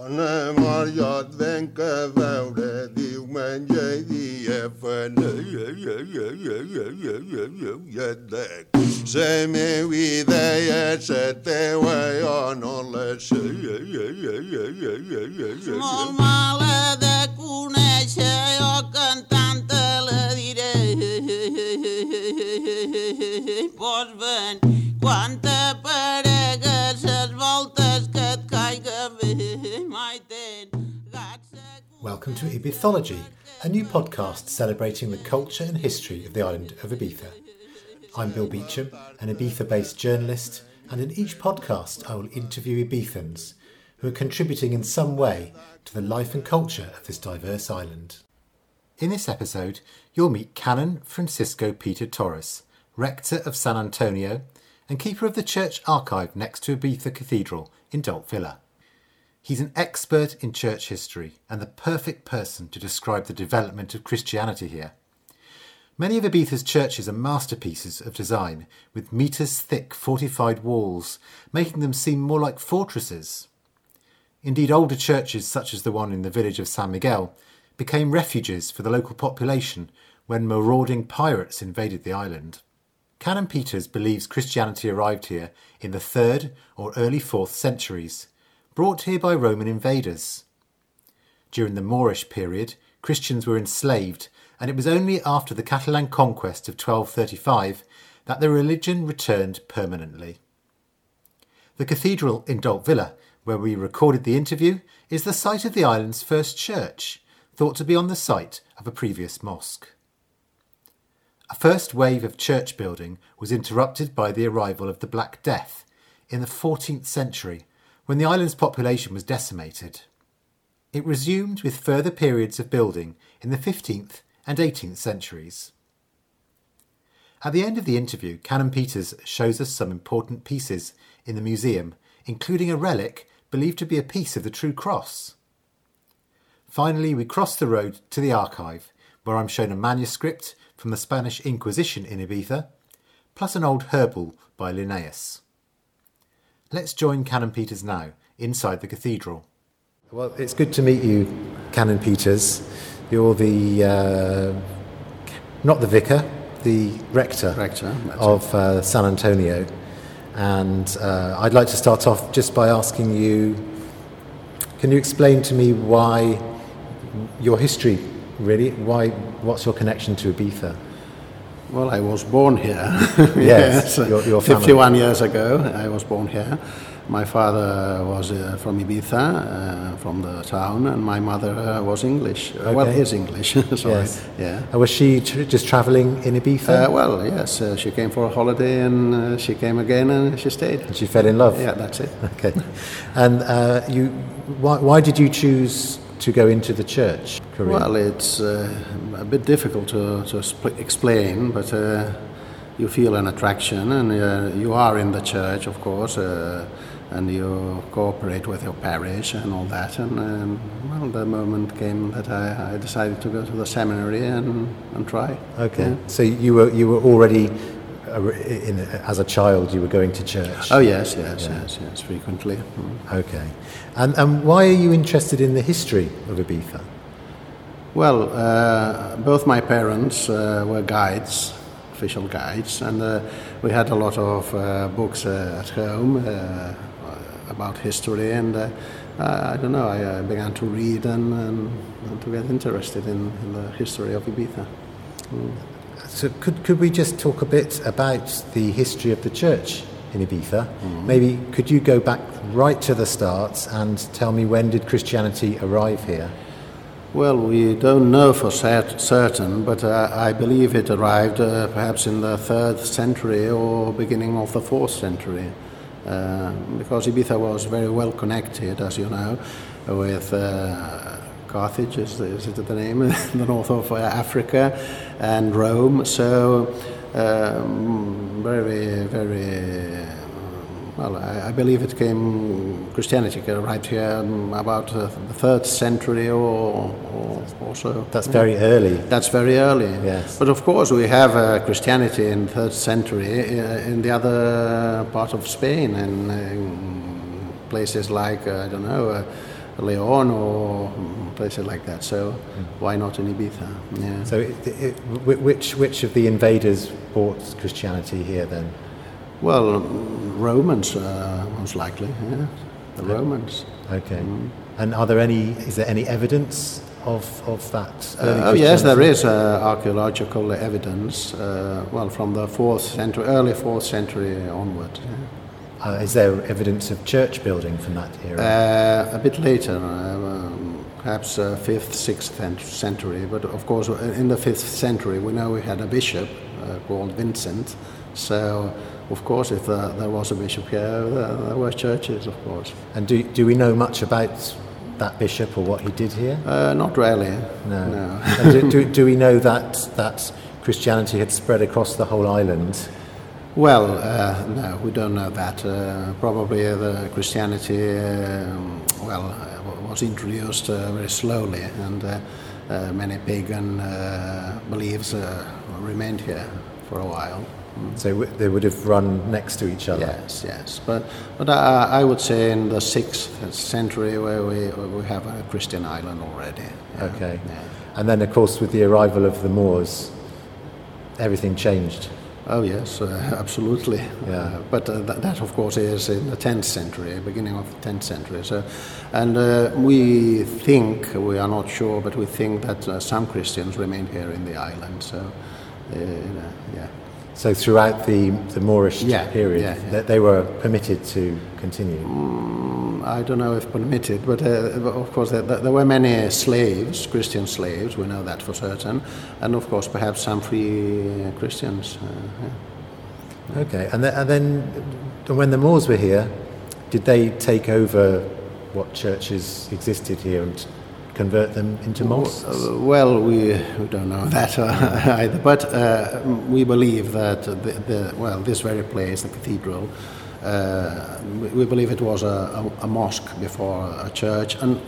Dona Maria et ven que veure diumenge i dia fena la meva idea la teua jo no la sé Molt mala de conèixer, jo cantant te la diré. Pots ben, Welcome to Ibithology, a new podcast celebrating the culture and history of the island of Ibiza. I'm Bill Beecham, an Ibiza based journalist, and in each podcast I will interview Ibizans who are contributing in some way to the life and culture of this diverse island. In this episode, you'll meet Canon Francisco Peter Torres, rector of San Antonio and keeper of the church archive next to Ibiza Cathedral in Dalt Vila. He's an expert in church history and the perfect person to describe the development of Christianity here. Many of Ibiza's churches are masterpieces of design, with metres thick fortified walls, making them seem more like fortresses. Indeed, older churches, such as the one in the village of San Miguel, became refuges for the local population when marauding pirates invaded the island. Canon Peters believes Christianity arrived here in the 3rd or early 4th centuries, brought here by Roman invaders. During the Moorish period, Christians were enslaved, and it was only after the Catalan conquest of 1235 that the religion returned permanently. The cathedral in Dalt Vila, where we recorded the interview, is the site of the island's first church, thought to be on the site of a previous mosque. A first wave of church building was interrupted by the arrival of the Black Death in the 14th century, when the island's population was decimated. It resumed with further periods of building in the 15th and 18th centuries. At the end of the interview, Canon Peters shows us some important pieces in the museum, including a relic believed to be a piece of the True Cross. Finally, we cross the road to the archive, where I'm shown a manuscript from the Spanish Inquisition in Ibiza, plus an old herbal by Linnaeus. Let's join Canon Peters now, inside the cathedral. Well, it's good to meet you, Canon Peters. You're the, uh, not the vicar, the rector, Rector, of uh, San Antonio. And uh, I'd like to start off just by asking you can you explain to me why your history, really? Why, what's your connection to Ibiza? Well, I was born here. Yes, your- your family. 51 years ago, I was born here. My father was uh, from Ibiza, uh, from the town, and my mother uh, was English. Uh, Well, Okay. is English. Sorry. Yes. Yeah. Was she tr- just travelling in Ibiza? Uh, well, yes. Uh, she came for a holiday, and uh, she came again, and she stayed. and she fell in love? Yeah, that's it. Okay. And uh, you, why, why did you choose to go into the church career? Well, it's uh, a bit difficult to, to spl- explain, but uh, you feel an attraction, and uh, you are in the church, of course, uh, and you cooperate with your parish and all that. And um, well, the moment came that I, I decided to go to the seminary and, and try. okay. So you were you were already in, as a child you were going to church. Oh yes, yes, yes, yes, frequently. Mm. Okay. And and why are you interested in the history of Ibiza? Well, uh, both my parents uh, were guides, official guides, and uh, we had a lot of uh, books uh, at home uh, about history, and uh, I don't know, I began to read and, and, and to get interested in, in the history of Ibiza. So could could we just talk a bit about the history of the church in Ibiza? Mm-hmm. Maybe could you go back right to the start and tell me when did Christianity arrive here? Well, we don't know for cert- certain, but uh, I believe it arrived uh, perhaps in the third century or beginning of the fourth century, uh, because Ibiza was very well connected, as you know, with uh, Carthage, is, is it the name, the north of uh, Africa, and Rome. So, um, very, very well, I, I believe it came, Christianity arrived here um, about uh, the third century or, or, or so. That's very early. That's very early. Yes. But of course, we have uh, Christianity in the third century uh, in the other part of Spain and uh, places like, uh, I don't know, uh, Leon or places like that. So why not in Ibiza? Yeah. So, it, it, which which of the invaders brought Christianity here then? Well, Romans uh, most likely. Yeah, the Romans. Okay. And are there any? Is there any evidence of of that? Uh, oh yes, there is uh, archaeological evidence. Uh, well, from the fourth century, early fourth century onward. yeah. Uh, is there evidence of church building from that era? Uh, a bit later, uh, um, perhaps uh, fifth, sixth century. But of course, uh, in the fifth century, we know we had a bishop uh, called Vincent. So, of course, if uh, there was a bishop here, there, there were churches, of course. and do do we know much about that bishop or what he did here? Uh, not really. No. no. do, do, do we know that that Christianity had spread across the whole island? Well, uh, no, we don't know that. Uh, probably the Christianity, um, well, uh, was introduced uh, very slowly, and uh, uh, many pagan uh, beliefs uh, remained here for a while. So w- they would have run next to each other. Yes, yes, but but I, I would say in the sixth century where we we have a Christian island already. yeah, Okay. yeah. And then, of course, with the arrival of the Moors, everything changed. Oh yes, uh, absolutely. Yeah. But uh, that, that, of course, is in the 10th century, beginning of the 10th century. So, and uh, we think, we are not sure, but we think that uh, some Christians remained here in the island. So, uh, yeah. So throughout the, the Moorish Yeah, period, yeah, yeah. That they were permitted to continue. Mm, I don't know if permitted, but uh, of course there, there were many slaves, Christian slaves. We know that for certain, and of course perhaps some free uh, Christians. Uh, yeah. Okay, and, th- and then when the Moors were here, did they take over what churches existed here and convert them into mosques? Uh, well, we, we don't know that uh, either, but uh, we believe that the, the, well, this very place, the cathedral, uh, we, we believe it was a, a, a mosque before a church, and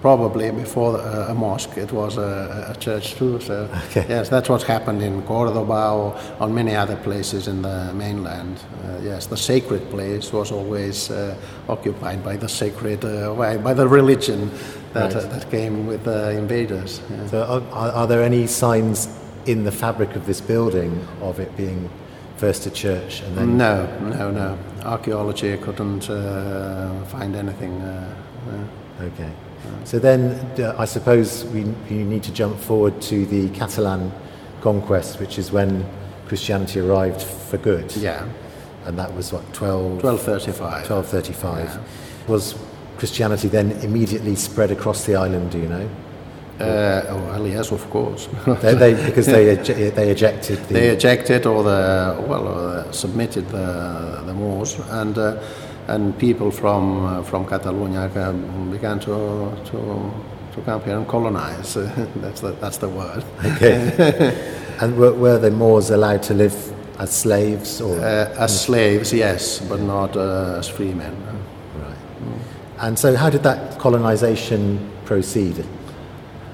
probably before a, a mosque it was a, a church too. So Okay. yes, that's what happened in Cordoba or on many other places in the mainland. Uh, yes, the sacred place was always uh, occupied by the sacred, uh, by the religion that, uh, that came with the invaders. yeah. So are, are there any signs in the fabric of this building of it being first a church and then No, no, no. Archaeology couldn't uh, find anything. Uh, uh, Okay. So then, uh, I suppose we, we need to jump forward to the Catalan conquest, which is when Christianity arrived for good. yeah, And that was what, 12, 1235. 1235. Was Christianity then immediately spread across the island, do you know? Uh, oh, well, yes, of course. They, they, because they, ej- they ejected the. they ejected or the well uh, submitted the the Moors and uh, and people from uh, from Catalonia began to to to come here and colonize. that's the that's the word. okay. and were, were the Moors allowed to live as slaves or? Uh, as slaves, yes, but not uh, as free men. And so, how did that colonization proceed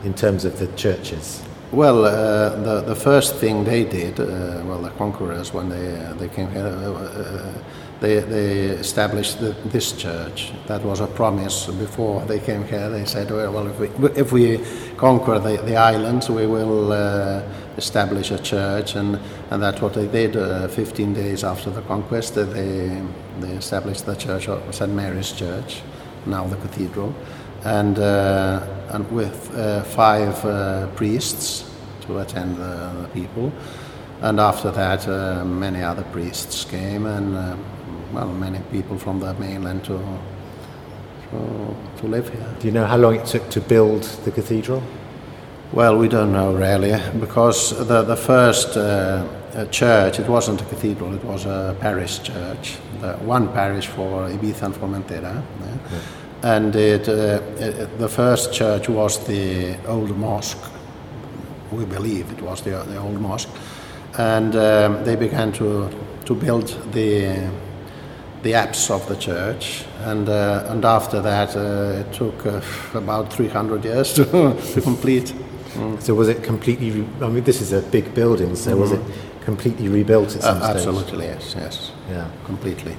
in terms of the churches? Well, uh, the the first thing they did, uh, well, the conquerors when they uh, they came here, uh, uh, they they established the, this church. That was a promise before they came here. They said, well, if we if we conquer the, the islands, we will uh, establish a church, and and that's what they did. Uh, Fifteen days after the conquest, they they established the church of St Mary's Church, now the cathedral and, uh, and with uh, five uh, priests to attend the, the people. And after that, uh, many other priests came, and uh, well, many people from the mainland to, to, to live here. Do you know how long it took to build the cathedral? Well, we don't know really, because the, the first uh, church, it wasn't a cathedral, it was a parish church, one parish for Ibiza and Formentera. yeah. And it, uh, it, the first church was the old mosque. We believe it was the, the old mosque. And um, they began to, to build the, the apse of the church. And, uh, and after that, uh, it took uh, about 300 years to, to complete. So was it completely? I mean, this is a big building. So was it completely rebuilt at some Uh, stage? absolutely, yes, yes, Yeah. completely.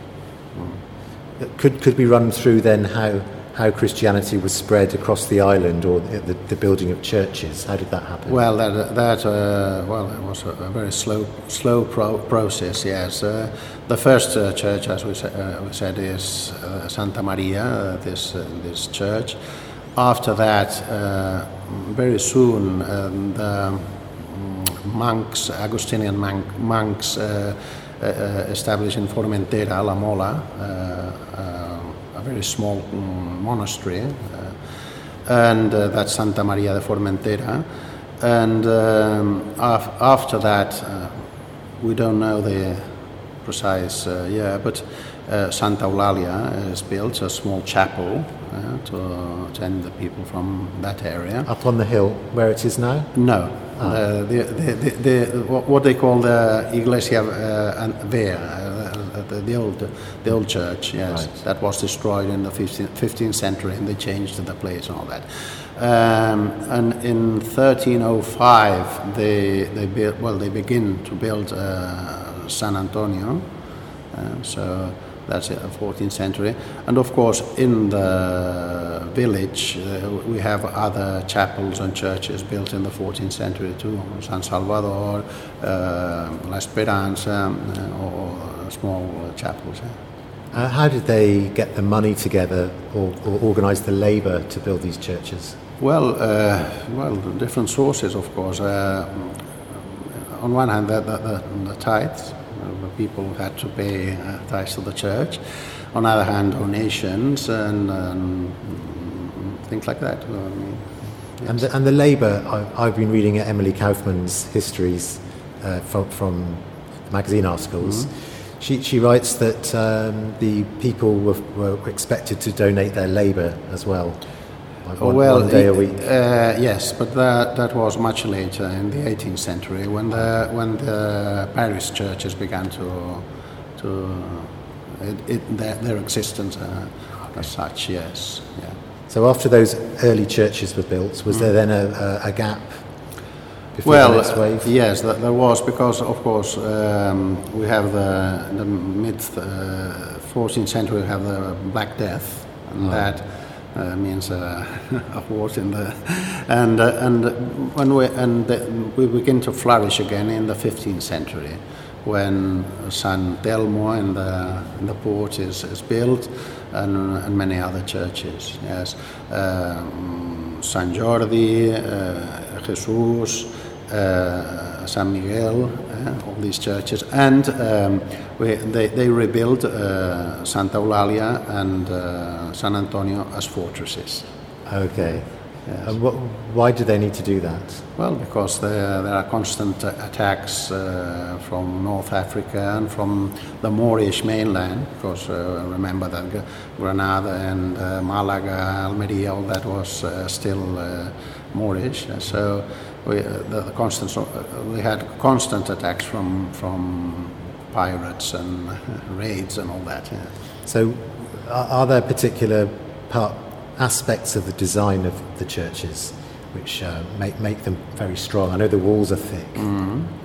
Could could we run through then how how Christianity was spread across the island or the, the building of churches? How did that happen? Well, that, that uh, well, it was a, a very slow, slow pro- process. Yes, uh, the first uh, church, as we, sa- uh, we said, is uh, Santa Maria. Uh, this uh, this church. After that, uh, very soon, um, the mm, monks, Augustinian monk, monks, uh, uh, established in Formentera, La Mola, uh, a very small mm, monastery. And that's Santa Maria de Formentera. And um, af- after that, we don't know the precise year, but Santa Eulalia is built, a small chapel uh, to attend the people from that area. Up on the hill where it is now? No, uh, the, the, the, the, what what they call the Iglesia uh, An- Vea, uh, the, the old the old church. Yes, Right. that was destroyed in the 15th, 15th century, and they changed the place and all that. Um, and in 1305, they they built well, they begin to build uh, San Antonio. Uh, so that's a 14th century. And of course, in the village, uh, we have other chapels and churches built in the 14th century too. San Salvador, uh, La Esperanza, uh, or small chapels. yeah. Uh, how did they get the money together or, or organise the labour to build these churches? Well, uh, well, different sources, of course. Uh, on one hand, the, the, the, the tithes, uh, people had to pay uh, tithes to the church. On the other hand, donations and, um, things like that. I mean, And the, and the labour, I, I've been reading Emily Kaufman's histories uh, from, from magazine articles. She, she writes that um, the people were, were expected to donate their labour as well. Like one, well, one day a week. Uh, yes, but that, that was much later in the 18th century when the when the parish churches began to to it, it, their, their existence uh, as such. Yes, yeah. So after those early churches were built, was there then a, a, a gap before Well, the wave? yes, th- there was because of course um, we have the the mid uh, 14th century we have the Black Death, and that uh, means uh, a horse in the and uh, and when we and the, we begin to flourish again in the 15th century when San Telmo in the in the port is, is built and, and many other churches yes. Um, San Jordi uh, Jesus uh, San Miguel, uh, all these churches, and um, we, they, they rebuilt uh, Santa Eulalia and uh, San Antonio as fortresses. Okay. And what, why did they need to do that? Well, because there, there are constant uh, attacks uh, from North Africa and from the Moorish mainland. Because uh, remember that Granada and uh, Malaga, Almeria, all that was uh, still uh, Moorish. So we, uh, the, the constant, uh, we had constant attacks from from pirates and raids and all that. Yeah. So, are, are there particular part, aspects of the design of the churches which uh, make make them very strong? I know the walls are thick.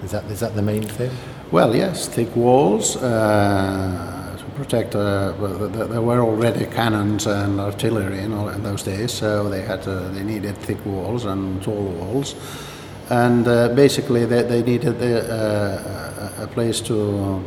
Is that is that the main thing? Well, yes, thick walls uh, to protect. Uh, well, th- th- there were already cannons and artillery in, all, in those days, so they had to, they needed thick walls and tall walls, and uh, basically they, they needed the, uh, a a place to.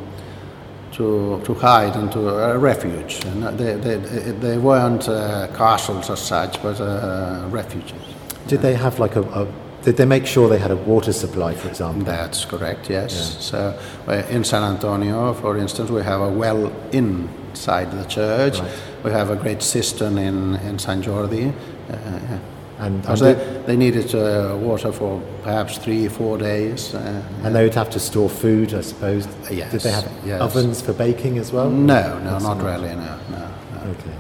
To, to hide and to a refuge, and they, they, they weren't uh, castles as such, but uh, refuges. Did they have like a, a did they make sure they had a water supply, for example? That's correct, yes. So uh, in San Antonio, for instance, we have a well inside the church. Right. We have a great cistern in, in San Jordi. Uh, yeah. And, Because they, they needed uh, water for perhaps three, four days. Uh, and they would have to store food, I suppose. Yes, Did they have yes. ovens for baking as well? no, no, Not much. really, no, no. no. Okay.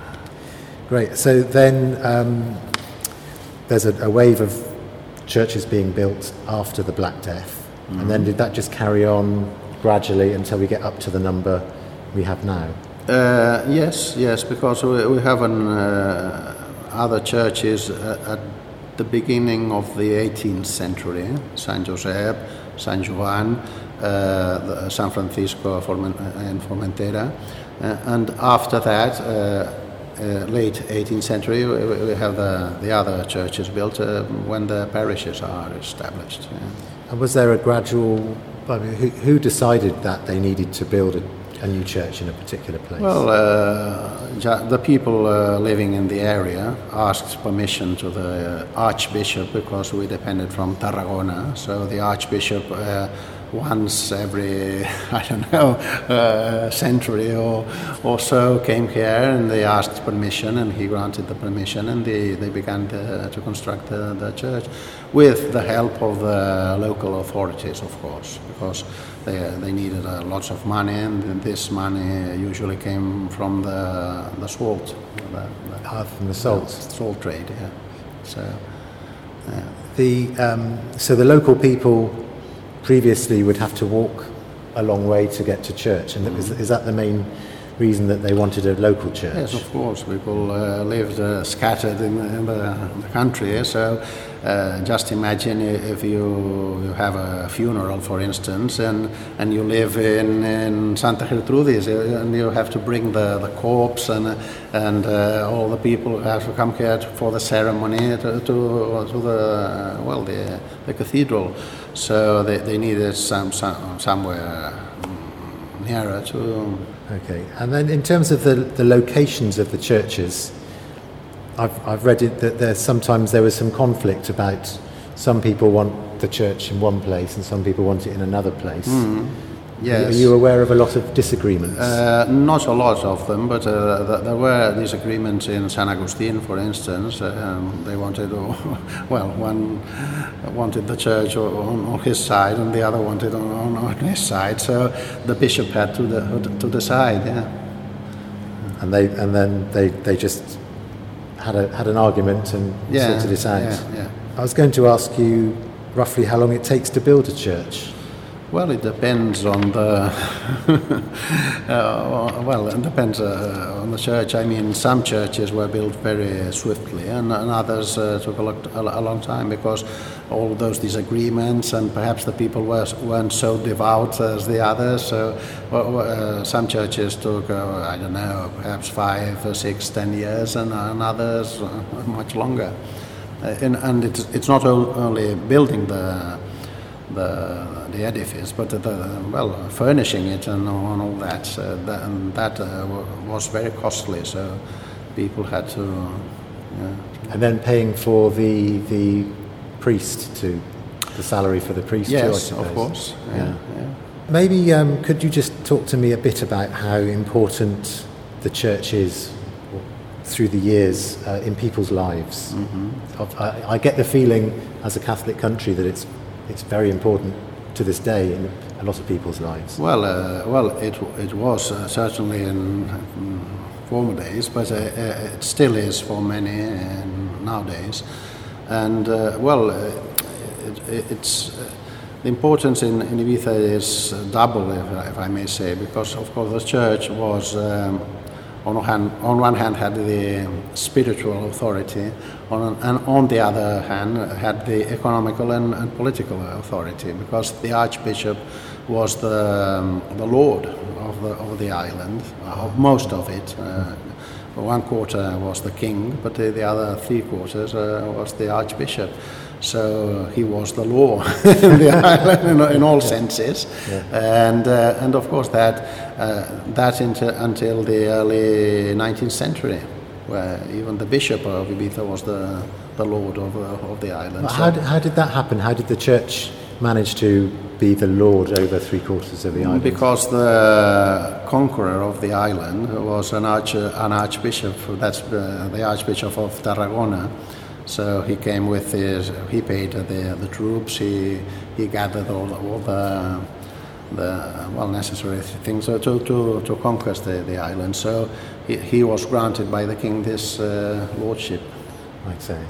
Great. So then um, there's a, a wave of churches being built after the Black Death. And then did that just carry on gradually until we get up to the number we have now? Uh, yes, yes, because we, we have an, uh, other churches uh, at the beginning of the 18th century, San Josep, San Juan, uh, San Francisco uh, and Formentera. Uh, and after that, uh, uh, late 18th century, we, we have the, the other churches built uh, when the parishes are established. Yeah. And was there a gradual? I mean, who, who decided that they needed to build a, a new church in a particular place? Well, uh, the people uh, living in the area asked permission to the archbishop because we depended from Tarragona. So the archbishop, uh, once every I don't know uh, century or or so, came here and they asked permission, and he granted the permission, and they, they began to, to construct the, the church with the help of the local authorities, of course, because they, they needed uh, lots of money, and this money usually came from the, the salt, the, the Ah, from the salt. salt trade. Yeah. So, yeah. The um, so the local people previously would have to walk a long way to get to church, and is, is that the main reason that they wanted a local church? Yes, of course. People uh, lived uh, scattered in, the, in the country. So uh, just imagine if you, you have a funeral, for instance, and, and you live in, in Santa Gertrudis, uh, and you have to bring the, the corpse, and, and uh, all the people have to come here for the ceremony to, to, to the, well, the, the cathedral. So they, they needed some, some, somewhere mm, nearer to Okay, and then in terms of the, the locations of the churches, I've, I've read it that there's sometimes there was some conflict about some people want the church in one place and some people want it in another place. Yes. Are you aware of a lot of disagreements? Uh, not a lot of them, but uh, th- there were disagreements in San Agustin, for instance. Um, they wanted, well, one wanted the church on, on his side, and the other wanted on, on, on his side. So the bishop had to, the, to decide. Yeah. and they and then they, they just had a had an argument and Yeah, sorted it out. yeah, yeah. I was going to ask you roughly how long it takes to build a church. Well, it depends on the. uh, well, it depends uh, on the church. I mean, some churches were built very swiftly, and, and others uh, took a, lot, a, long time because all those disagreements, and perhaps the people were, weren't so devout as the others. So, well, uh, some churches took, uh, I don't know, perhaps five, or six, ten years, and, and others uh, much longer. Uh, and and it's, it's not only building the the, the edifice, but the, well, furnishing it and, and all that, that, and that uh, wa- was very costly. So people had to, yeah. And then paying for the the priest to the salary for the priest yes, suppose. of course, yeah, yeah. Maybe um, could you just talk to me a bit about how important the church is through the years uh, in people's lives? Of, I, I get the feeling, as a Catholic country, that it's it's very important to this day in a lot of people's lives. Well, uh, well, it it was uh, certainly in, former days, but uh, uh, it still is for many uh, nowadays. And uh, well, it, it, it's the importance in, in Ibiza is double, if, I- if I may say, because of course the church was. Um, on one, hand, on one hand had the spiritual authority, on, and on the other hand had the economical and, and political authority, because the archbishop was the, um, the lord of the, of the island, of most of it. Uh, one quarter was the king, but the, the other three quarters uh, was the archbishop. So he was the law in the island in, in all senses, and uh, and of course that uh, that into, until the early 19th century, where even the bishop of Ibiza was the the lord of, uh, of the island. So- how, did, how did that happen? How did the church manage to be the lord over three quarters of the island? Because the conqueror of the island was an, arch, an archbishop, that's uh, the Archbishop of Tarragona. So he came with his, he paid the, the troops, he, he gathered all, the- all the, the well, necessary things to, to, to conquer the, the island. So he, he was granted by the king this uh, lordship. I'd say.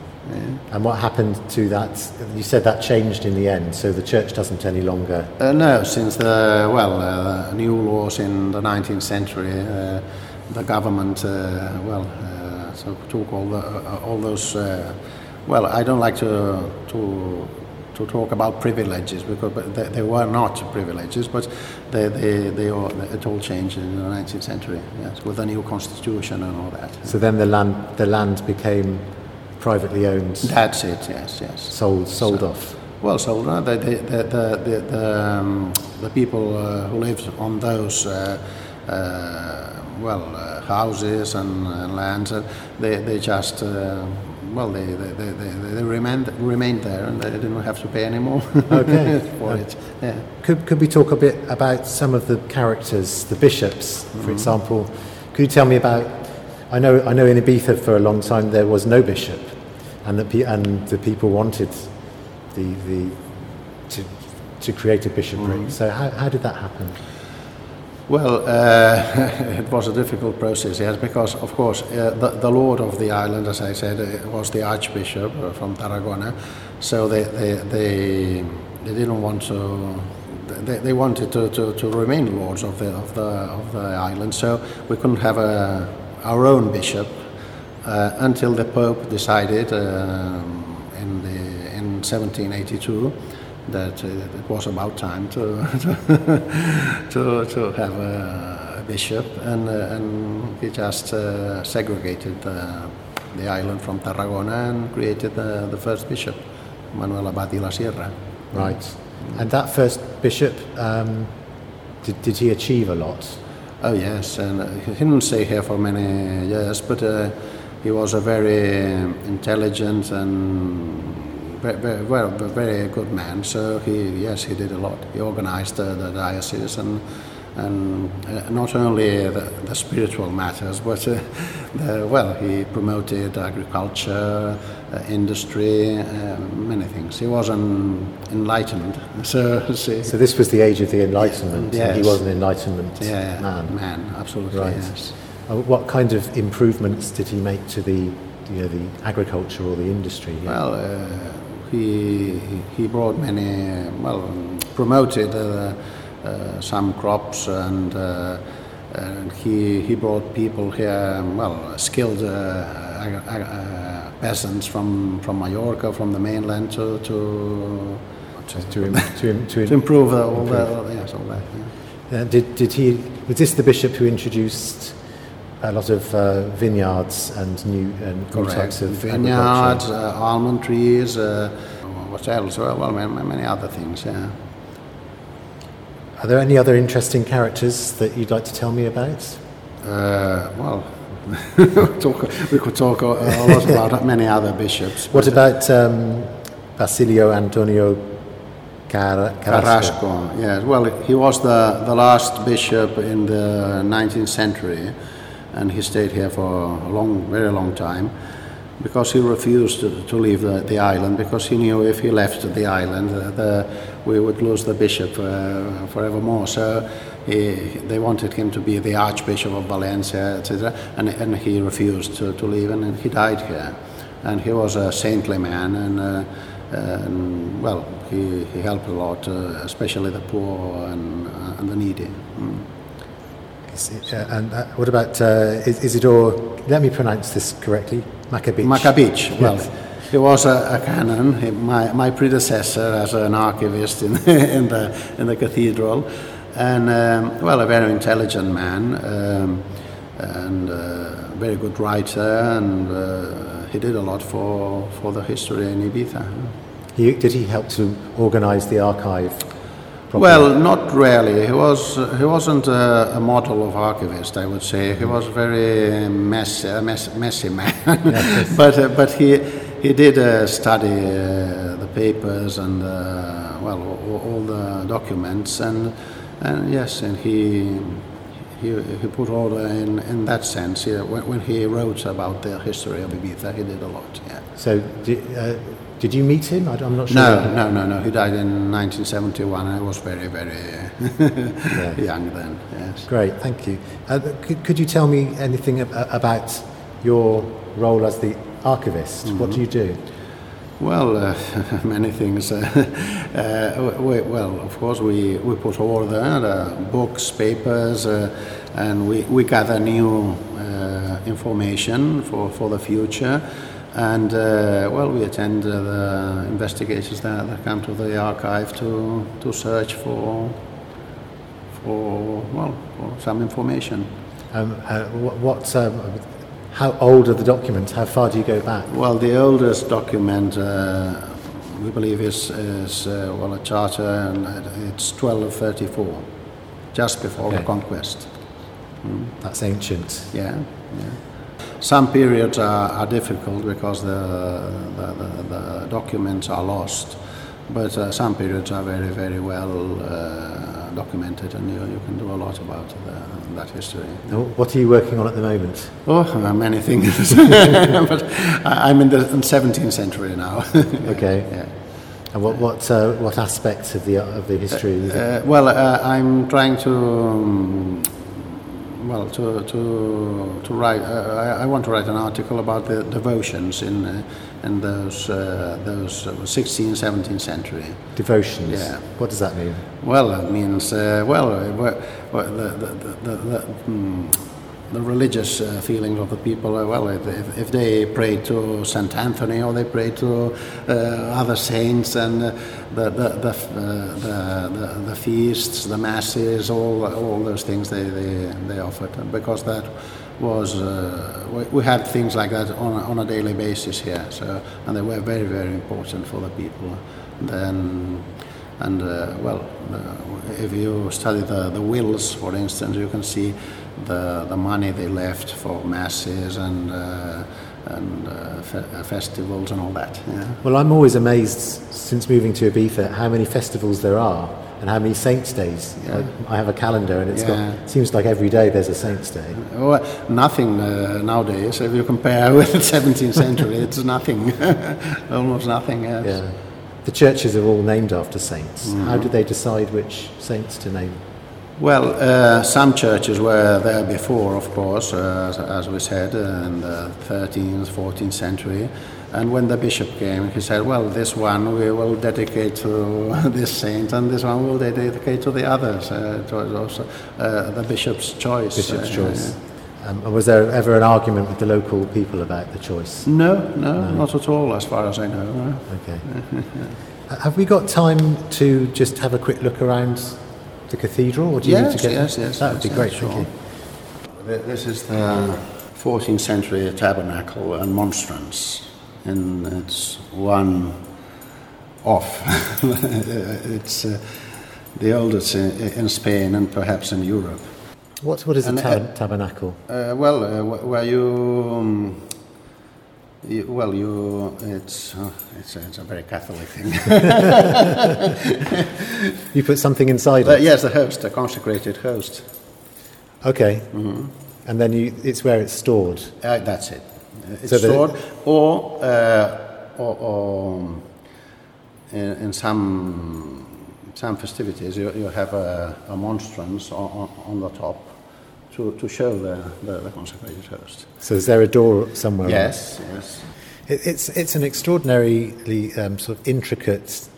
And what happened to that? You said that changed in the end, so the church doesn't any longer. Uh, no, since the well uh, new laws in the 19th century, uh, the government uh, well uh, so took all the uh, all those. Uh, well, I don't like to to to talk about privileges because but they, they were not privileges, but they, they, they all, it all changed in the 19th century. Yes, with the new constitution and all that. So then the land the land became privately owned, That's it. Yes, yes. sold sold off. Well, so uh, the, the, the, the, the, the, um, the people uh, who lived on those uh, uh, well uh, houses and, and lands, uh, they, they just uh, well they, they, they, they, they remained remained there and they didn't have to pay anymore Okay. for it. Yeah. Could, could we talk a bit about some of the characters, the bishops, for example? Could you tell me about? I know, I know in Ibiza for a long time there was no bishop, and the and the people wanted the the to to create a bishopric. So how, how did that happen? Well, uh, it was a difficult process, yes, because of course uh, the, the lord of the island, as I said, uh, was the archbishop uh, from Tarragona, so they they, they, they didn't want to. They, they wanted to, to, to remain lords of the, of, the, of the island, so we couldn't have a, our own bishop uh, until the Pope decided um, in, the, in 1782 that uh, it was about time to to, to have a, bishop, and, uh, and he just uh, segregated uh, the island from Tarragona and created the, the first bishop, Manuel Abad y la Sierra. Right, and that first bishop, um, did, did he achieve a lot? Oh yes, and uh, he didn't stay here for many years, but uh, he was a very intelligent and very, well, a very good man. So he, yes, he did a lot. He organized uh, the diocese and and uh, not only the, the spiritual matters, but uh, the, well, he promoted agriculture, uh, industry, uh, many things. He was an enlightened. So, see, So this was the age of the Enlightenment. and he was an Enlightenment yeah, man. man, absolutely. Right. Yes. Uh, What kind of improvements did he make to the, you know, the agriculture or the industry? here? Well, uh, he he brought many well promoted uh, uh, some crops and. Uh, and he, he brought people here, well, skilled uh, uh, peasants from, from Mallorca, from the mainland, to, to, to, to, im- to, im- to, to improve uh, all that. Yes, all that. Yeah. Uh, did, did he, was this the bishop who introduced a lot of uh, vineyards and new, and new types of vineyards, uh, almond trees, uh, what else? Well, well, many, many other things. Yeah. Are there any other interesting characters that you'd like to tell me about? Uh, well, talk, we could talk a, a lot about many other bishops. What about um, Basilio Antonio Car- Carrasco? Carrasco? Yes. Well, he was the, the last bishop in the 19th century, and he stayed here for a long, very long time, because he refused to, leave the, the island because he knew if he left the island, uh, the, we would lose the bishop uh, forevermore. So. He, they wanted him to be the Archbishop of Valencia, etc., and, and he refused to, to leave, and he died here. And he was a saintly man, and uh, and well, he, he helped a lot, uh, especially the poor and, uh, the needy. Mm. Uh, and uh, what about uh, Isidore? Let me pronounce this correctly. Macabich. Macabich, well, Yes. he was a, a canon, he, my, my predecessor as an archivist in, in, the, in the cathedral, and um, well, a very intelligent man, um, and uh, very good writer, and uh, he did a lot for, for the history in Ibiza. He, did he help to organise the archive? Well, not really. He was he wasn't a, a model of archivist, I would say. He was a very messy, a mess, messy man. but uh, but he he did uh, study uh, the papers and uh, well all, all the documents and and yes, and he. He, he put order in, in that sense. Yeah, when, when he wrote about the history of Ibiza, he did a lot. Yeah. So, did, uh, did you meet him? I, am not sure. No, no, no, no. He died in 1971. I was very, very young then. Yes. Great, thank you. Uh, could, could you tell me anything ab- about your role as the archivist? What do you do? Well, uh, many things. Uh, uh, we, well, of course, we, we put order uh, books, papers, uh, and we, we gather new uh, information for, for the future. And uh, well, we attend uh, the investigators there that come to the archive to, to search for, for, well, for some information. Um, uh, what, what um, how old are the documents? How far do you go back? Well, the oldest document uh, we believe is, is uh, well, a charter, and it's 1234, just before Okay. the conquest. That's ancient. Yeah, yeah. Some periods are, are difficult because the, the, the, the documents are lost, but uh, some periods are very, very well uh, documented, and you, you can do a lot about the, that history. What are you working on at the moment? Oh, uh, many things. but I'm in the 17th century now. Okay. yeah. And what what uh, what aspects of the of the history? Uh, well, uh, I'm trying to. Um, well, to, to, to write, uh, I, I want to write an article about the devotions in, uh, in those, uh, those uh, 16th, 17th century. Devotions. Yeah. What does that mean? Well, it means, uh, well, uh, wha- the, the, the, the, mm, the religious uh, feelings of the people, well, if, if- they pray to St. Anthony or they pray to uh, other saints and the, the, the, uh, the, the, the feasts, the masses, all, all those things they, they, they offered, because that was, uh, we, we had things like that on a, on a daily basis here, so, and they were very, very important for the people. Then, and uh, well, uh, if you study the, the wills, for instance, you can see the, the money they left for masses and, uh, and uh, fe- uh, festivals and all that. Yeah. Well, I'm always amazed since moving to Ibiza how many festivals there are and how many saints' days. Yeah. I, I have a calendar and it's Yeah. got seems like every day there's a saints' day. Well, nothing uh, nowadays. If you compare with the 17th century, it's nothing, almost nothing. Yes. Yeah. The churches are all named after saints. Mm-hmm. How do they decide which saints to name? Well, uh, some churches were there before, of course, uh, as, as we said, uh, in the 13th, 14th century. And when the bishop came, he said, well, this one we will dedicate to this saint, and this one we'll dedicate to the others. Uh, it was also uh, the bishop's choice. Bishop's Uh, choice. Um, was there ever an argument with the local people about the choice? No, no, not at all, as far as I know. no. Okay. Have we got time to just have a quick look around the cathedral, or do you need to get? yes, yes, That would be yes, great. yes, Thank you. This is the 14th century tabernacle and monstrance, and it's one off. it's uh, the oldest in, in Spain and perhaps in Europe. What what is a tab- uh, tabernacle? Uh, well, uh, where you, um, you, well, you, it's, uh, it's, a, it's a very Catholic thing. You put something inside but it. yes, the host, a consecrated host. Okay. Mm-hmm. And then you, it's where it's stored. Uh, that's it. Uh, It's So stored, or, uh, or, or in, in some some festivities, you, you have a, a monstrance on, on, on the top to, to show the, the, the consecrated host. So is there a door somewhere? Yes, yes. It, it's it's an extraordinarily um, sort of intricate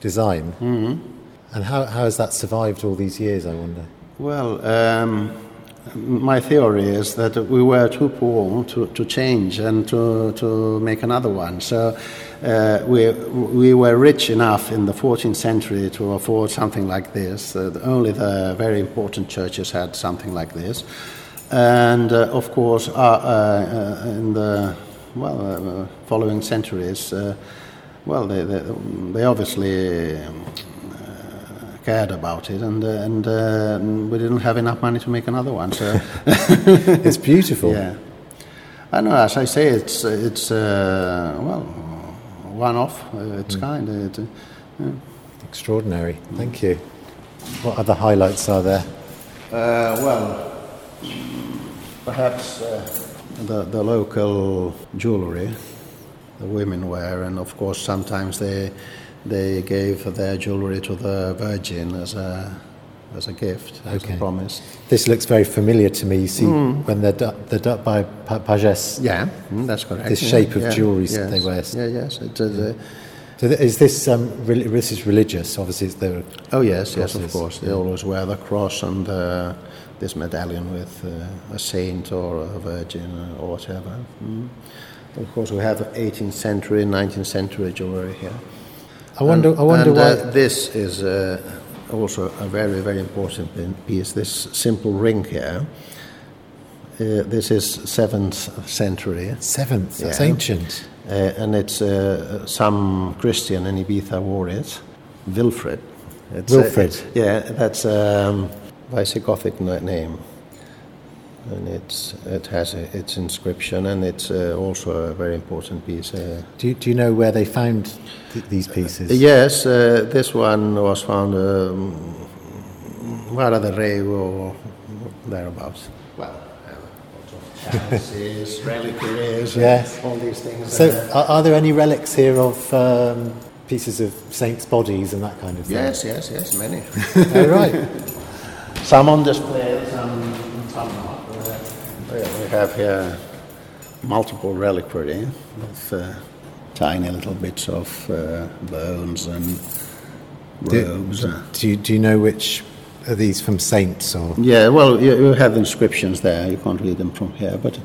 design. Mm-hmm. And how, how has that survived all these years? I wonder. Well, um, my theory is that we were too poor to, to change and to, to make another one. So uh, we, we were rich enough in the 14th century to afford something like this. Uh, only the very important churches had something like this. And uh, of course, uh, uh, uh, in the well, uh, following centuries, uh, well, they, they, they obviously cared about it, and uh, and uh, we didn't have enough money to make another one. So It's beautiful. yeah, I know. As I say, it's it's uh, well one off uh, its kind. It, uh, Extraordinary. Thank you. What other highlights are there? Uh, well, perhaps uh, the, the local jewelry the women wear, and of course sometimes they they gave their jewelry to the Virgin as a as a gift, as Okay. a promise. This looks very familiar to me. You see, when they're, done by pa- pages. Yeah, mm, that's correct. This shape of yeah, jewelry yes, they wear. Yeah, yes. It, uh, So th- is this um, re- this is religious? Obviously, it's the Oh yes, yes, of course. They always wear the cross and uh, this medallion with uh, a saint or a virgin or whatever. Mm. Of course, we have 18th century, 19th century jewelry here. I wonder. And, I wonder and, why. uh, this is uh, also a very, very important piece. This simple ring here. Uh, this is seventh century, Seventh. That's Yeah. ancient. uh, and it's uh, some Christian in Ibiza wore it. Wilfred. It's, uh, Wilfred. yeah, that's um, Visigothic na- name, and it's it has a, its inscription, and it's uh, also a very important piece. Uh, Do you, do you know where they found th- these pieces? Yes, uh, this one was found um, Vara del Rey or thereabouts. Well, uh, chalices, reliquaries, Yes. all these things. So, uh, are, are there any relics here of um, pieces of saints' bodies and that kind of thing? yes, yes, yes, many. Oh, right. some on display, some, some not. We have here multiple reliquary with uh, tiny little bits of uh, bones and Do, robes. uh, do, you, do you know which are these from saints or? Yeah, well, you, you have inscriptions there. You can't read them from here, but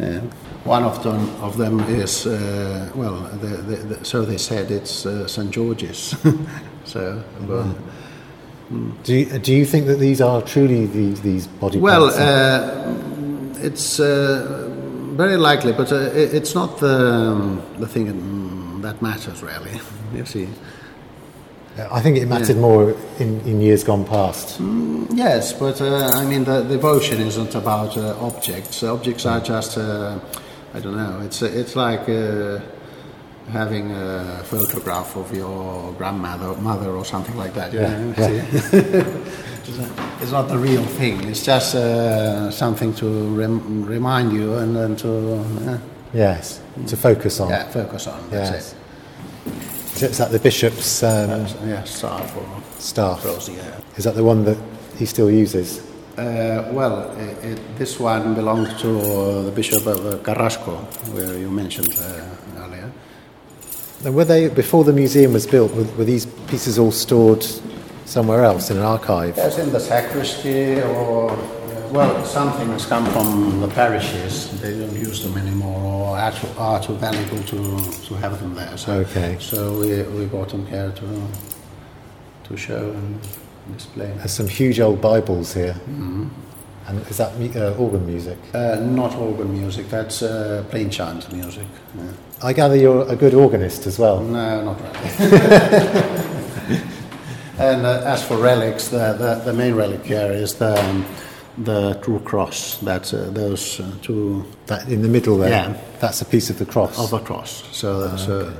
uh, one of them of them is uh, well. The, the, the, so they said it's uh, St George's. so, but, Do you, do you think that these are truly these, these body well, parts? uh, it's uh, very likely, but uh, it, it's not the the thing mm, that matters really. You see. I think it mattered more in, in years gone past. Yes, but uh, I mean the devotion isn't about uh, objects. Objects are just uh, I don't know. It's it's like uh, having a photograph of your grandmother mother or something like that. you Yeah, yeah. it's, not, the real thing. It's just uh, something to rem- remind you and then to uh, Yes, to focus on. yeah focus on. That's Yes. it. Is that the bishop's um, That's- yeah, staff or staff? Is that the one that he still uses? Uh, well, it, it, this one belonged to the Bishop of uh, Carrasco, where you mentioned uh, earlier. And were they before the museum was built? Were, were these pieces all stored somewhere else in an archive? Yes, in the sacristy, or well, some things come from the parishes. They don't use them anymore, or are too, are too valuable to, to have them there. So, Okay. So we, we brought them here to to show and display. There's some huge old Bibles here. Mm-hmm. And is that uh, organ music? Uh, not organ music. That's uh, plain chant music. Yeah. I gather you're a good organist as well. No, not really. and uh, as for relics, the, the, the main relic here is the, um, the true cross. That's uh, those uh, two That in the middle there. Yeah. That's a piece of the cross. of a cross. So, so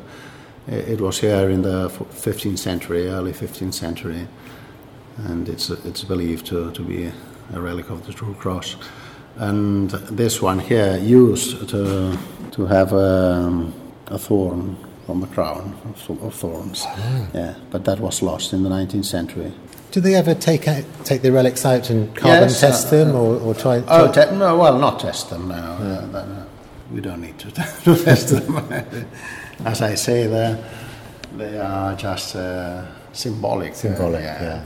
it, it was here in the 15th century, early 15th century, and it's it's believed to, to be a relic of the true cross. And this one here used to to have um, a thorn on the crown of, th- of thorns. Yeah, but that was lost in the 19th century. Do they ever take out, take the relics out and carbon Yes, test uh, them, or, or try? Oh, try- te- no, well, not test them now. Uh, that, uh, we don't need to, test them. As I say, they they are just uh, symbolic. uh, symbolic. yeah.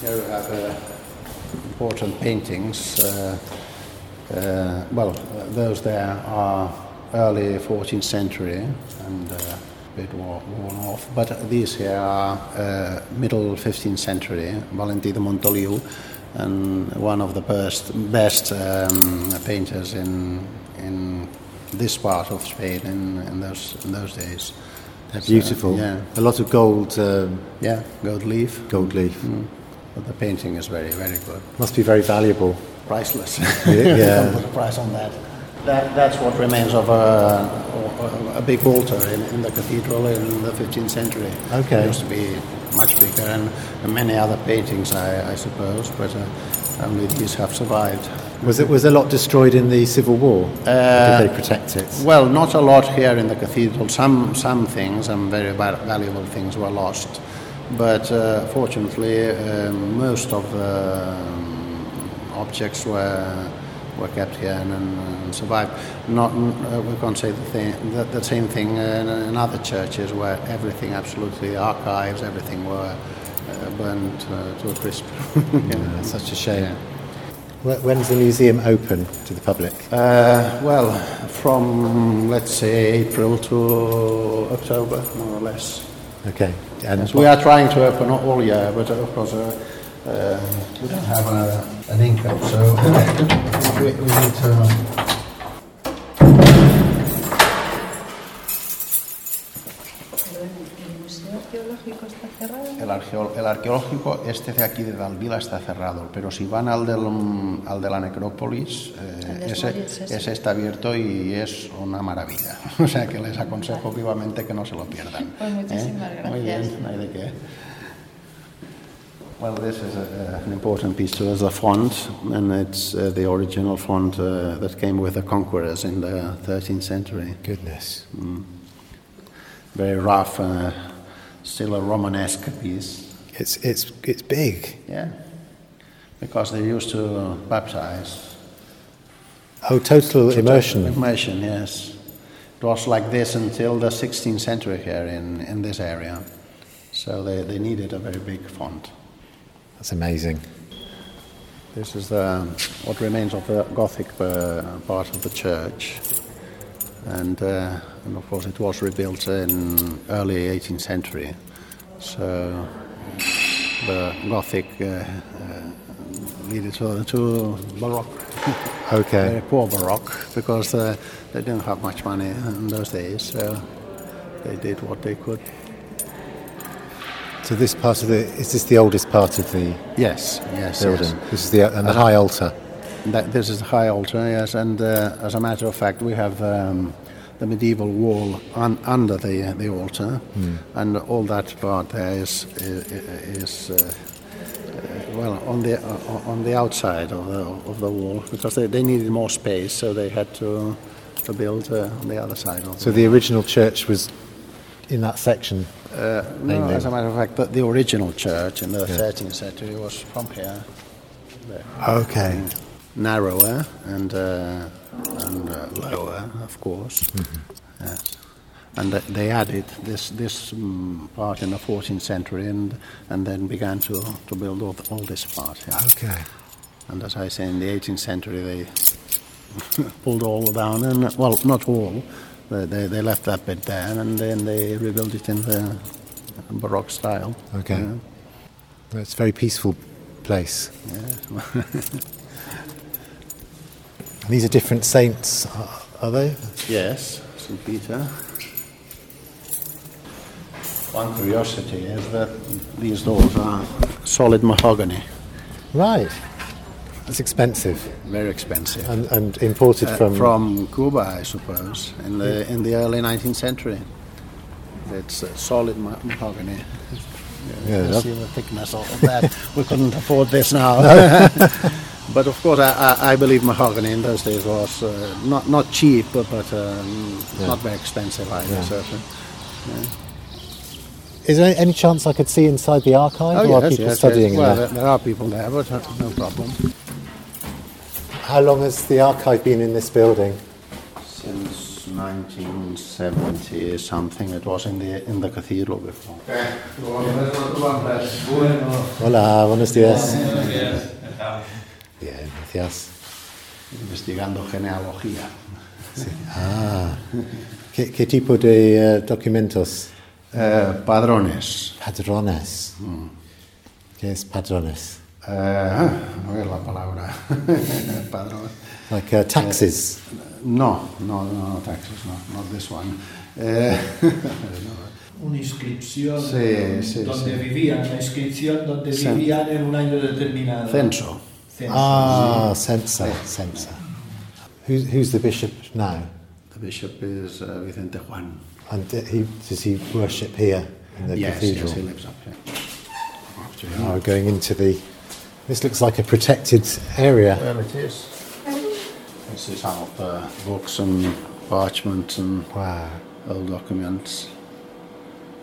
Here we have uh, important paintings. Uh, uh, well, uh, those there are early 14th century and uh, a bit worn off. But these here are uh, middle 15th century, Valentino de Montoliu, and one of the best, best um, painters in in this part of Spain in, in those in those days. They're beautiful. yeah. A lot of gold, um, Yeah, gold leaf. gold leaf. But the painting is very, very good. Must be very valuable. Priceless. Yeah. Can't put a price on that. That that's what remains of a, a big altar in, in the cathedral in the 15th century. Okay. It used to be much bigger and, and many other paintings, I, I suppose, but uh, only these have survived. Was it was a lot destroyed in the Civil War? Uh, did they protect it? Well, not a lot here in the cathedral. Some some things, some very valuable things, were lost, but uh, fortunately, um, most of the um, objects were were kept here and, and survived. Not uh, we can't say the thing the, the same thing in, in other churches where everything, absolutely, archives, everything were uh, burned uh, to a crisp. Yeah, such a shame. Wh- When's the museum open to the public? Uh, well, from let's say April to October, more or less. Okay. And Yes, we are trying to open all year, but of course uh, uh, we don't have a, an income, so we, we need to. ¿El Museo Arqueológico está cerrado? El, arqueo- el arqueológico este de aquí de Dalvila está cerrado, pero si van al, del, al de la necrópolis, eh, ese, Moritz, ese. ese está abierto y es una maravilla. O sea que les aconsejo vivamente que no se lo pierdan. Pues muchísimas Muy bien, gracias. no hay de qué. Well, this is a, an important piece to us, the font, and it's uh, the original font uh, that came with the conquerors in the 13th century. goodness. Very rough, uh, still a Romanesque piece. It's, it's, it's big. Yeah, because they used to baptize. Oh, total immersion. Immersion, yes. It was like this until the 16th century here in, in this area. So they, they needed a very big font. That's amazing. This is the, what remains of the Gothic uh, part of the church. And, uh, and of course, it was rebuilt in early 18th century. So the Gothic uh, uh, leaded to, to Baroque. Okay. Very poor Baroque because uh, they didn't have much money in those days. So they did what they could. So this part of the is this the oldest part of the Yes, yes, building? yes. This is the and the high altar. That, this is the high altar, yes, and uh, as a matter of fact, we have um, the medieval wall un, under the the altar, and all that part there is is. Uh, uh, well, on the uh, on the outside of the of the wall, because they, they needed more space, so they had to to build uh, on the other side. Of So the original church was in that section. Uh, no, as a matter of fact, the, the original church in the 13th century was from here. Okay. narrower and uh, and uh, lower, of course. Yes. And th- they added this this um, part in the 14th century, and and then began to, to build all, all this part. yeah. Okay. And as I say, in the 18th century, they pulled all down, and well, not all. They, they, left that bit there, and then they rebuilt it in the Baroque style. Okay. Yeah. It's a very peaceful place. Yeah. These are different saints, are, are they? Yes, St. Peter. One curiosity is that these doors are solid mahogany, Right. That's expensive very expensive. and, and imported Uh, from. from Cuba, I suppose, in the in the early 19th century. It's uh, solid ma- mahogany. Yeah, You see the thickness of that. we couldn't afford this now. but of course, I, I, I believe mahogany in those days was uh, not not cheap, but, but um, not very expensive either. Yeah. Certainly. Is there any chance I could see inside the archive? or are people studying Oh, Well, there, there? there are people there, but uh, no problem. How long has the archive been in this building? Since 1970 something, it was in the in the cathedral before. Hola, buenos días. Bien, gracias. Investigando genealogía. Ah, ¿qué, qué tipo de eh, documentos? Eh, padrones. Padrones. ¿Qué es padrones? Eh, a ver la palabra. Padrón. Like uh, taxes. No, no, no, no, taxes, no, not this one. Eh, una inscripción Sí, sí, donde sí. vivían, una inscripción donde Sí. vivían en un año determinado. censo. Censo. Ah, censor, censor. Who's, who's the bishop now? The bishop is uh, Vicente Juan. And he, does he worship here in the yes, cathedral? yes, he lives up here. After him. Now we're going into the. This looks like a protected area. Well, it is. This is some of the books and parchments and Wow. old documents.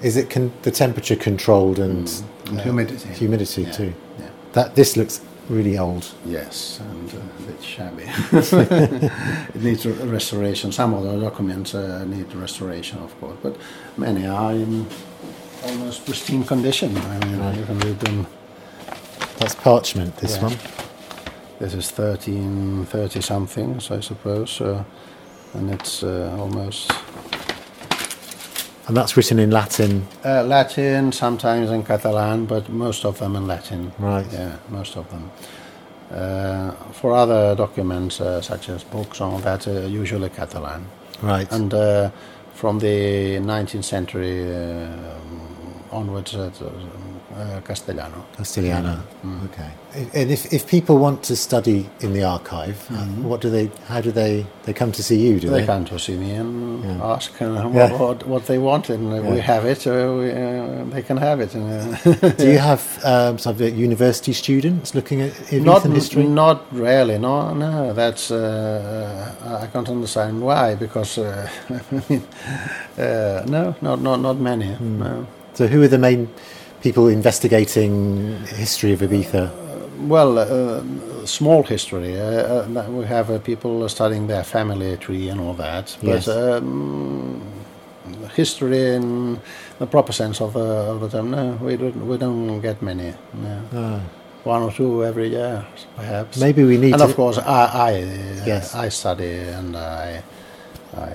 Is it con- the temperature controlled and, And humidity. humidity Yeah, too? yeah. That this looks really old. Yes, and uh, a bit shabby. it needs re- restoration. Some of the documents uh, need restoration, of course, but many are in almost pristine condition. I mean, you can read them. That's parchment. This Yeah. one. this is 1330 something, so I suppose, uh, and it's uh, almost And that's written in Latin. uh, Latin, sometimes in Catalan, but most of them in Latin. Right. Yeah, most of them. Uh, for other documents, uh, such as books, all that, uh, usually Catalan. Right. And uh, from the 19th century uh, onwards, uh, Castellano. Castellano. Okay. And if, if people want to study in the archive, uh, what do they? How do they? They come to see you, do they? They come to see me and Yeah. ask uh, what, Yeah. what, what they want, and uh, we have it. We, uh, they can have it. Do you have um, uh, university students looking at Ibizan not history? Not really. No, no. That's uh, I can't understand why. Because uh, uh, no, not not not many. Hmm. No. So who are the main people investigating history of Ibiza? Well, uh, small history. Uh, uh, we have uh, people studying their family tree and all that. Yes. But um, history in the proper sense of the, of the term, no, we don't, we don't get many. No. Ah, One or two every year, perhaps. maybe we need and to. of course, I I, uh, Yes. I study and I I,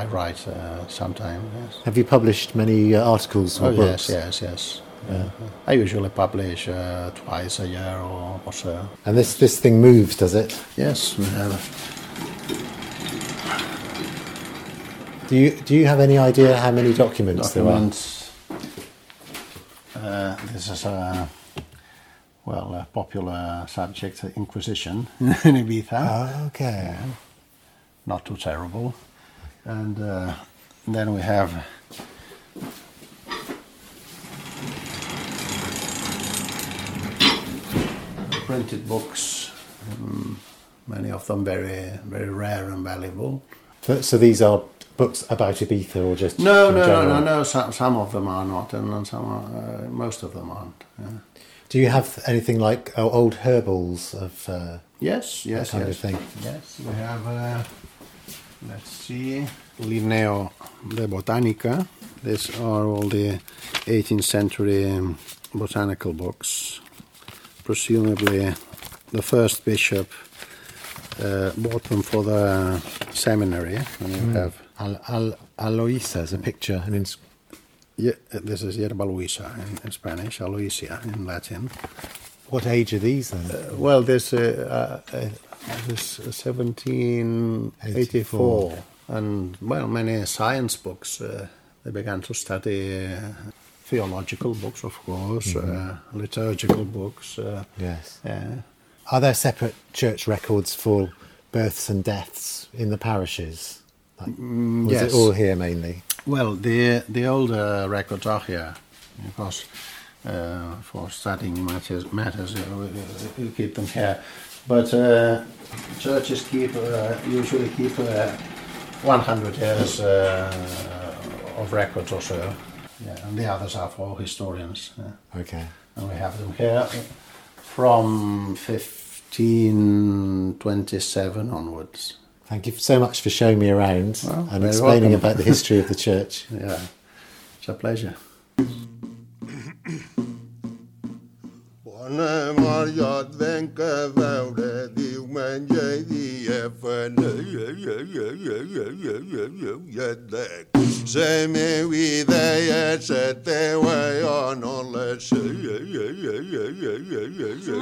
I write uh, sometimes. Yes. Have you published many uh, articles or Oh books? yes, yes, yes. Uh, I usually publish uh, twice a year or, or so. And this this thing moves, does it? Yes, we have. Do you do you have any idea how many documents, documents. Uh, this is a well a popular subject, Inquisition in Ibiza. there are? Ah, okay. Not too terrible. And uh, then we have printed books. Um, many of them very very rare and valuable. So, so these are books about Ibiza or just No, no, no, general? no, no. Some, some of them are not, and some are, uh, most of them aren't. Yeah. Do you have anything like uh, old herbals of? Uh, Yes, yes, kind of yes. thing. Yes, we have. Uh, let's see, Linneo de Botanica. These are all the 18th century um, botanical books. Presumably, the first bishop uh, bought them for the seminary, and you have. Al- Al- Aloisa is a picture, and Yeah, this is Yerba Luisa in, in Spanish, Aloysia in Latin. what age are these then? Well, this uh, uh, uh, this 1784, and well, many science books. Uh, they began to study uh, theological books, of course, uh, liturgical books. Uh, yes. yeah. Are there separate church records for births and deaths in the parishes? Like, was yes. it all here mainly? Well, the the older records are here because uh, for studying matters, matters uh, we, we keep them here. But uh, churches keep uh, usually keep uh, 100 years uh, of records or so. Yeah, and the others are for historians. yeah. Okay. And we have them here from 1527 onwards. Thank you so much for showing me around Well, and explaining welcome. about the history of the church. Yeah, it's a pleasure. memòria et ven que veure diumenge i dia fana i la meva idea la teua jo no la sé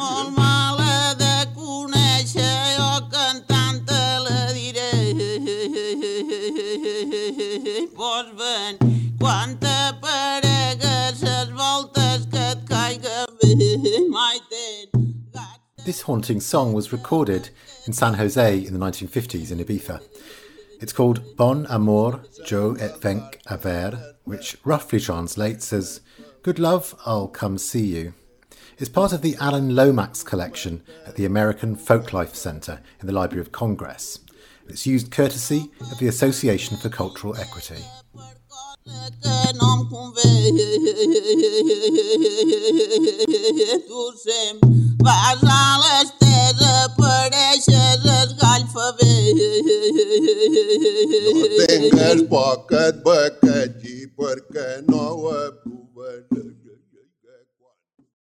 molt mala de conèixer oh, jo cantant la diré. Pots venir quan t'apareix This haunting song was recorded in San Jose in the 1950s in Ibiza. It's called Bon Amor, Jo et Venc a Ver, which roughly translates as Good Love, I'll Come See You. It's part of the Alan Lomax collection at the American Folklife Centre in the Library of Congress. It's used courtesy of the Association for Cultural Equity. barrales desapareixen els galfabets. No tengues por que et bequegi perquè no ho aprovarem.